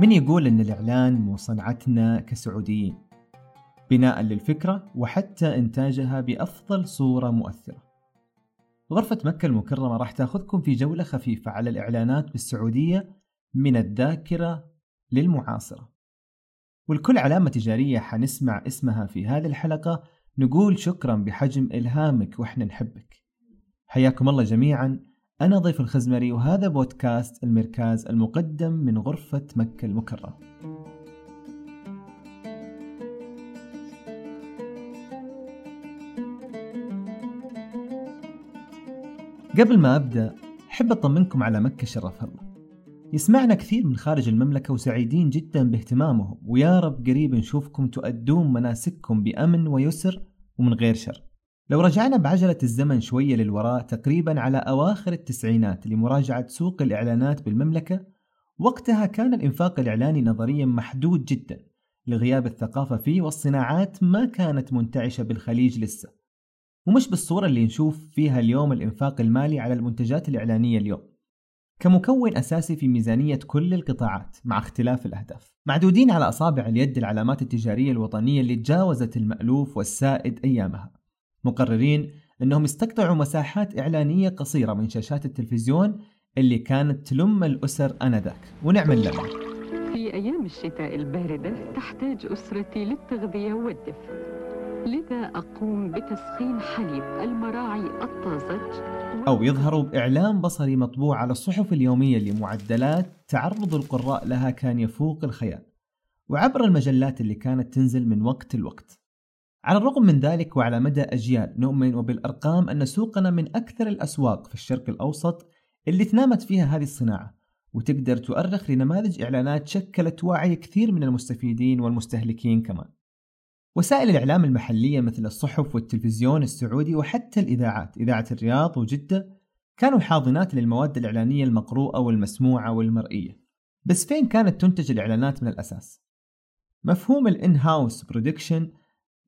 من يقول أن الإعلان مو صنعتنا كسعوديين بناء للفكرة وحتى إنتاجها بأفضل صورة مؤثرة. غرفة مكة المكرمة راح تأخذكم في جولة خفيفة على الإعلانات بالسعودية من الذاكرة للمعاصرة. والكل علامة تجارية حنسمع اسمها في هذه الحلقة. نقول شكرا بحجم إلهامك وإحنا نحبك. حياكم الله جميعا. أنا ضيف الخزمري وهذا بودكاست المركز المقدم من غرفة مكة المكرمة. قبل ما أبدأ أحب أطمنكم على مكة شرف الله. يسمعنا كثير من خارج المملكة وسعيدين جدا باهتمامهم ويا رب قريب نشوفكم تؤدون مناسككم بأمن ويسر ومن غير شر. لو رجعنا بعجلة الزمن شوية للوراء تقريبا على أواخر التسعينات لمراجعة سوق الإعلانات بالمملكة وقتها كان الإنفاق الإعلاني نظريا محدود جدا لغياب الثقافة فيه والصناعات ما كانت منتعشة بالخليج لسه. ومش بالصورة اللي نشوف فيها اليوم الإنفاق المالي على المنتجات الإعلانية اليوم. كمكون أساسي في ميزانية كل القطاعات مع اختلاف الأهداف. معدودين على أصابع اليد العلامات التجارية الوطنية اللي تجاوزت المألوف والسائد أيامها. مقررين أنهم يستقطعوا مساحات إعلانية قصيرة من شاشات التلفزيون اللي كانت تلم الأسر آنذاك. ونعمل لهم في أيام الشتاء الباردة تحتاج أسرتي للتغذية والدفء. لذا أقوم بتسخين حليب المراعي الطازج. أو يظهروا بإعلان بصري مطبوع على الصحف اليومية لمعدلات تعرض القراء لها كان يفوق الخيال. وعبر المجلات اللي كانت تنزل من وقت لوقت. على الرغم من ذلك وعلى مدى أجيال نؤمن وبالأرقام أن سوقنا من أكثر الأسواق في الشرق الأوسط اللي تنامت فيها هذه الصناعة. وتقدر تؤرخ لنماذج إعلانات شكلت وعي كثير من المستفيدين والمستهلكين كمان. وسائل الإعلام المحلية مثل الصحف والتلفزيون السعودي وحتى الإذاعات إذاعة الرياض وجدة كانوا حاضنات للمواد الإعلانية المقروءة والمسموعة والمرئية. بس فين كانت تنتج الإعلانات من الأساس؟ مفهوم الإن هاوس برودكشن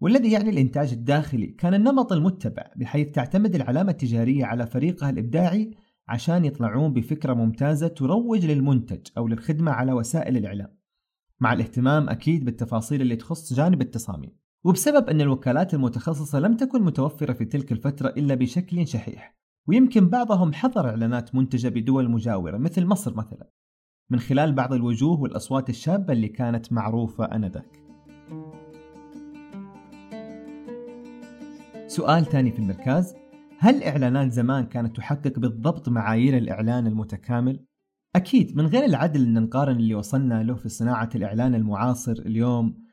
والذي يعني الإنتاج الداخلي كان النمط المتبع بحيث تعتمد العلامة التجارية على فريقها الإبداعي عشان يطلعون بفكرة ممتازة تروج للمنتج أو للخدمة على وسائل الإعلام. مع الاهتمام أكيد بالتفاصيل اللي تخص جانب التصاميم. وبسبب أن الوكالات المتخصصة لم تكن متوفرة في تلك الفترة إلا بشكل شحيح ويمكن بعضهم حضر إعلانات منتجة بدول مجاورة مثل مصر مثلا. من خلال بعض الوجوه والأصوات الشابة اللي كانت معروفة آنذاك. سؤال ثاني في المركز. هل إعلانات زمان كانت تحقق بالضبط معايير الإعلان المتكامل؟ أكيد من غير العدل أن نقارن اللي وصلنا له في صناعة الإعلان المعاصر اليوم.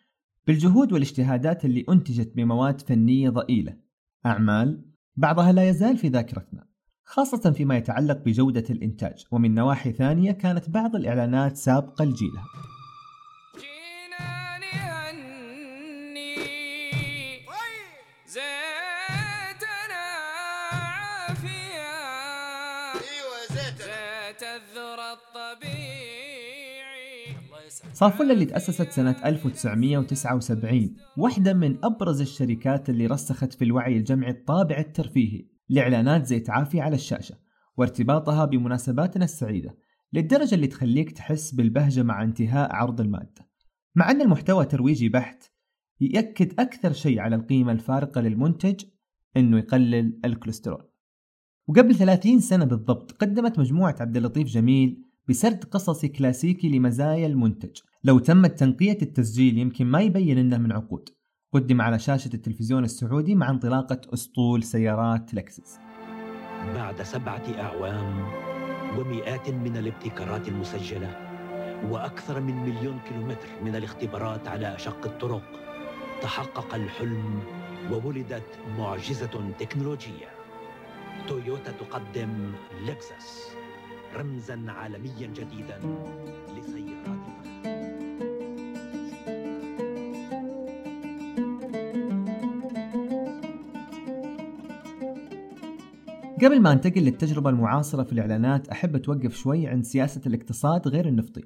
بالجهود والاجتهادات اللي أنتجت بمواد فنية ضئيلة. أعمال بعضها لا يزال في ذاكرتنا خاصة فيما يتعلق بجودة الإنتاج. ومن نواحي ثانية كانت بعض الإعلانات سابقة لجيلها. صافولا اللي تأسست سنة 1979 واحدة من أبرز الشركات اللي رسخت في الوعي الجمعي الطابع الترفيهي لإعلانات زيت عافية على الشاشة وارتباطها بمناسباتنا السعيدة للدرجة اللي تخليك تحس بالبهجة مع انتهاء عرض المادة. مع أن المحتوى ترويجي بحت يأكد أكثر شيء على القيمة الفارقة للمنتج أنه يقلل الكوليسترول. وقبل 30 سنة بالضبط قدمت مجموعة عبد اللطيف جميل بسرد قصصي كلاسيكي لمزايا المنتج. لو تمت تنقية التسجيل يمكن ما يبين إنه من عقود. قدم على شاشة التلفزيون السعودي مع انطلاقة أسطول سيارات لكسس. بعد سبعة أعوام ومئات من الابتكارات المسجلة وأكثر من مليون كيلومتر من الاختبارات على أشق الطرق تحقق الحلم وولدت معجزة تكنولوجية. تويوتا تقدم لكسس. رمزا عالميا جديدا لسيارات قبل ما انتقل للتجربة المعاصرة في الإعلانات أحب أتوقف شوي عند سياسة الاقتصاد غير النفطي.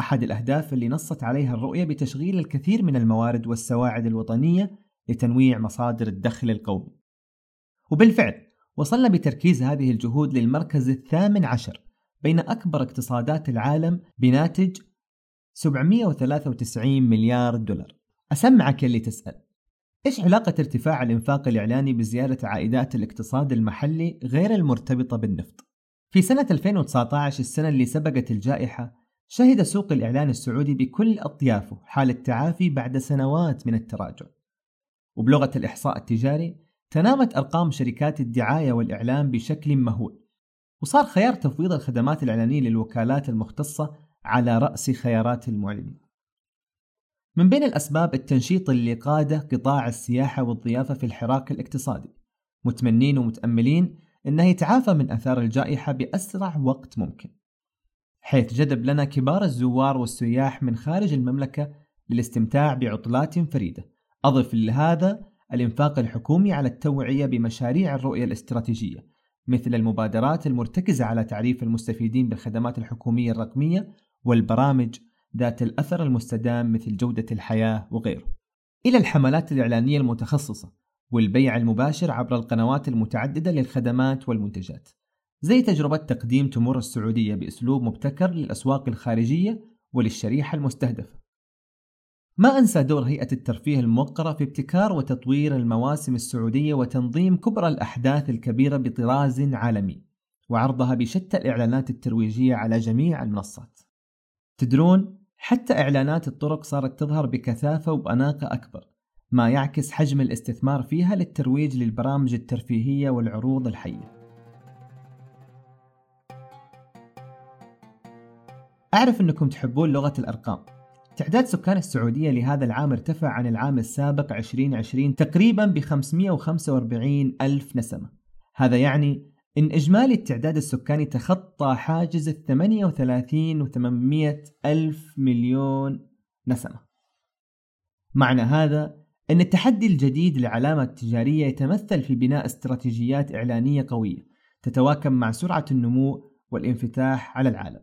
أحد الأهداف اللي نصت عليها الرؤية بتشغيل الكثير من الموارد والسواعد الوطنية لتنويع مصادر الدخل القومي. وبالفعل وصلنا بتركيز هذه الجهود للمركز الثامن عشر. بين أكبر اقتصادات العالم بناتج 793 مليار دولار. أسمعك اللي تسأل. إيش علاقة ارتفاع الإنفاق الإعلاني بزيادة عائدات الاقتصاد المحلي غير المرتبطة بالنفط؟ في سنة 2019 السنة اللي سبقت الجائحة شهد سوق الإعلان السعودي بكل أطيافه حالة تعافي بعد سنوات من التراجع. وبلغة الإحصاء التجاري تنامت أرقام شركات الدعاية والإعلان بشكل مهول. وصار خيار تفويض الخدمات الإعلانية للوكالات المختصة على رأس خيارات المعلنين. من بين الأسباب التنشيط اللي قاده قطاع السياحة والضيافة في الحراك الاقتصادي متمنين ومتأملين أنه يتعافى من أثار الجائحة بأسرع وقت ممكن حيث جذب لنا كبار الزوار والسياح من خارج المملكة للاستمتاع بعطلات فريدة. أضف لهذا الإنفاق الحكومي على التوعية بمشاريع الرؤية الاستراتيجية مثل المبادرات المرتكزة على تعريف المستفيدين بالخدمات الحكومية الرقمية والبرامج ذات الأثر المستدام مثل جودة الحياة وغيره. إلى الحملات الإعلانية المتخصصة والبيع المباشر عبر القنوات المتعددة للخدمات والمنتجات. زي تجربة تقديم تمور السعودية بأسلوب مبتكر للأسواق الخارجية وللشريحة المستهدفة. ما أنسى دور هيئة الترفيه الموقرة في ابتكار وتطوير المواسم السعودية وتنظيم كبرى الأحداث الكبيرة بطراز عالمي وعرضها بشتى الإعلانات الترويجية على جميع المنصات. تدرون حتى إعلانات الطرق صارت تظهر بكثافة وبأناقة أكبر ما يعكس حجم الاستثمار فيها للترويج للبرامج الترفيهية والعروض الحية. أعرف أنكم تحبون لغة الأرقام. تعداد سكان السعودية لهذا العام ارتفع عن العام السابق 2020 تقريبا ب 545 ألف نسمة. هذا يعني إن إجمالي التعداد السكاني تخطى حاجز ال 38 و800 ألف مليون نسمة. معنى هذا أن التحدي الجديد للعلامة التجارية يتمثل في بناء استراتيجيات إعلانية قوية تتواكب مع سرعة النمو والانفتاح على العالم.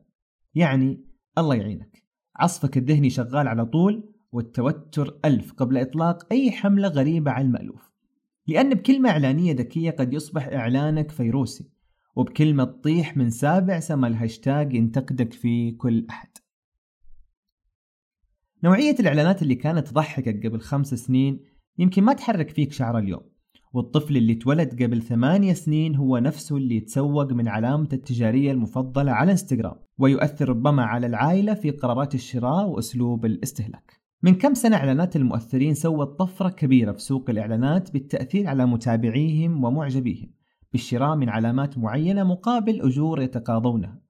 يعني الله يعينك. عصفك الذهني شغال على طول والتوتر ألف قبل إطلاق أي حملة غريبة على المألوف. لأن بكلمة إعلانية ذكية قد يصبح إعلانك فيروسي وبكلمة تطيح من سابع سما الهاشتاج ينتقدك فيه كل أحد. نوعية الإعلانات اللي كانت تضحكك قبل خمس سنين يمكن ما تحرك فيك شعر اليوم والطفل اللي اتولد قبل ثمانية سنين هو نفسه اللي يتسوق من علامته التجارية المفضلة على إنستغرام. ويؤثر ربما على العائلة في قرارات الشراء وأسلوب الاستهلاك. من كم سنة إعلانات المؤثرين سوت طفرة كبيرة في سوق الإعلانات بالتأثير على متابعيهم ومعجبيهم بالشراء من علامات معينة مقابل أجور يتقاضونها.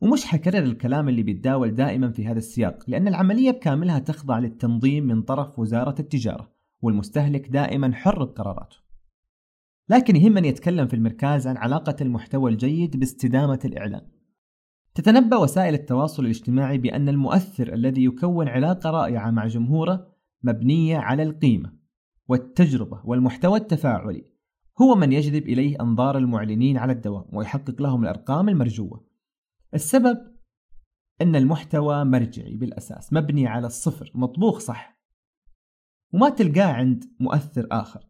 ومش حكرر الكلام اللي بيتداول دائما في هذا السياق لأن العملية بكاملها تخضع للتنظيم من طرف وزارة التجارة والمستهلك دائما حر بقراراته. لكن يهمني أتكلم في المركز عن علاقة المحتوى الجيد باستدامة الإعلان. تتنبأ وسائل التواصل الاجتماعي بأن المؤثر الذي يكون علاقة رائعة مع جمهوره مبنية على القيمة والتجربة والمحتوى التفاعلي. هو من يجذب إليه أنظار المعلنين على الدوام ويحقق لهم الأرقام المرجوة. السبب أن المحتوى مرجعي بالأساس مبني على الصفر مطبوخ صح. وما تلقاه عند مؤثر آخر.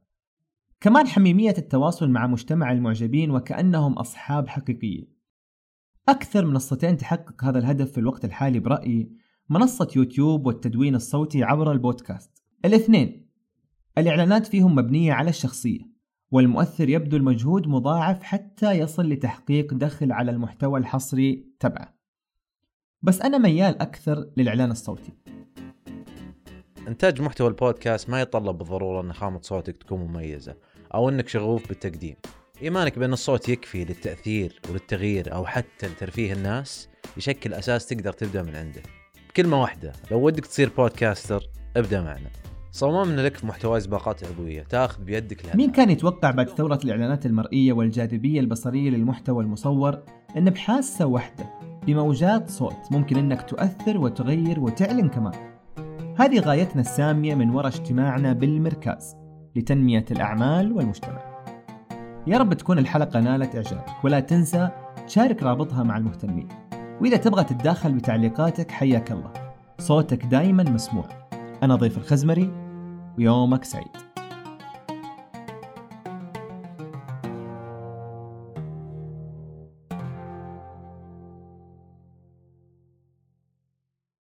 كمان حميمية التواصل مع مجتمع المعجبين وكأنهم أصحاب حقيقيين. أكثر منصتين تحقق هذا الهدف في الوقت الحالي برأيي منصة يوتيوب والتدوين الصوتي عبر البودكاست. الاثنين الإعلانات فيهم مبنية على الشخصية والمؤثر يبذل المجهود مضاعف حتى يصل لتحقيق دخل على المحتوى الحصري تبعه. بس أنا ميال أكثر للإعلان الصوتي. إنتاج محتوى البودكاست ما يتطلب بالضرورة أن خامة صوتك تكون مميزة أو أنك شغوف بالتقديم. إيمانك بأن الصوت يكفي للتأثير وللتغيير أو حتى لترفيه الناس يشكل أساس تقدر تبدأ من عنده. بكلمة واحدة لو ودك تصير بودكاستر ابدأ معنا. صممنا لك في محتوى سباقات عضوية تأخذ بيدك لها مين كان يتوقع بعد ثورة الإعلانات المرئية والجاذبية البصرية للمحتوى المصور أن بحاسة واحدة بموجات صوت ممكن أنك تؤثر وتغير وتعلن كمان؟ هذه غايتنا السامية من وراء اجتماعنا بالمركز لتنمية الأعمال والمجتمع. يا رب تكون الحلقة نالت إعجابك ولا تنسى تشارك رابطها مع المهتمين. وإذا تبغى تتداخل بتعليقاتك حياك الله. صوتك دايما مسموع. أنا ضيف الخزمري ويومك سعيد.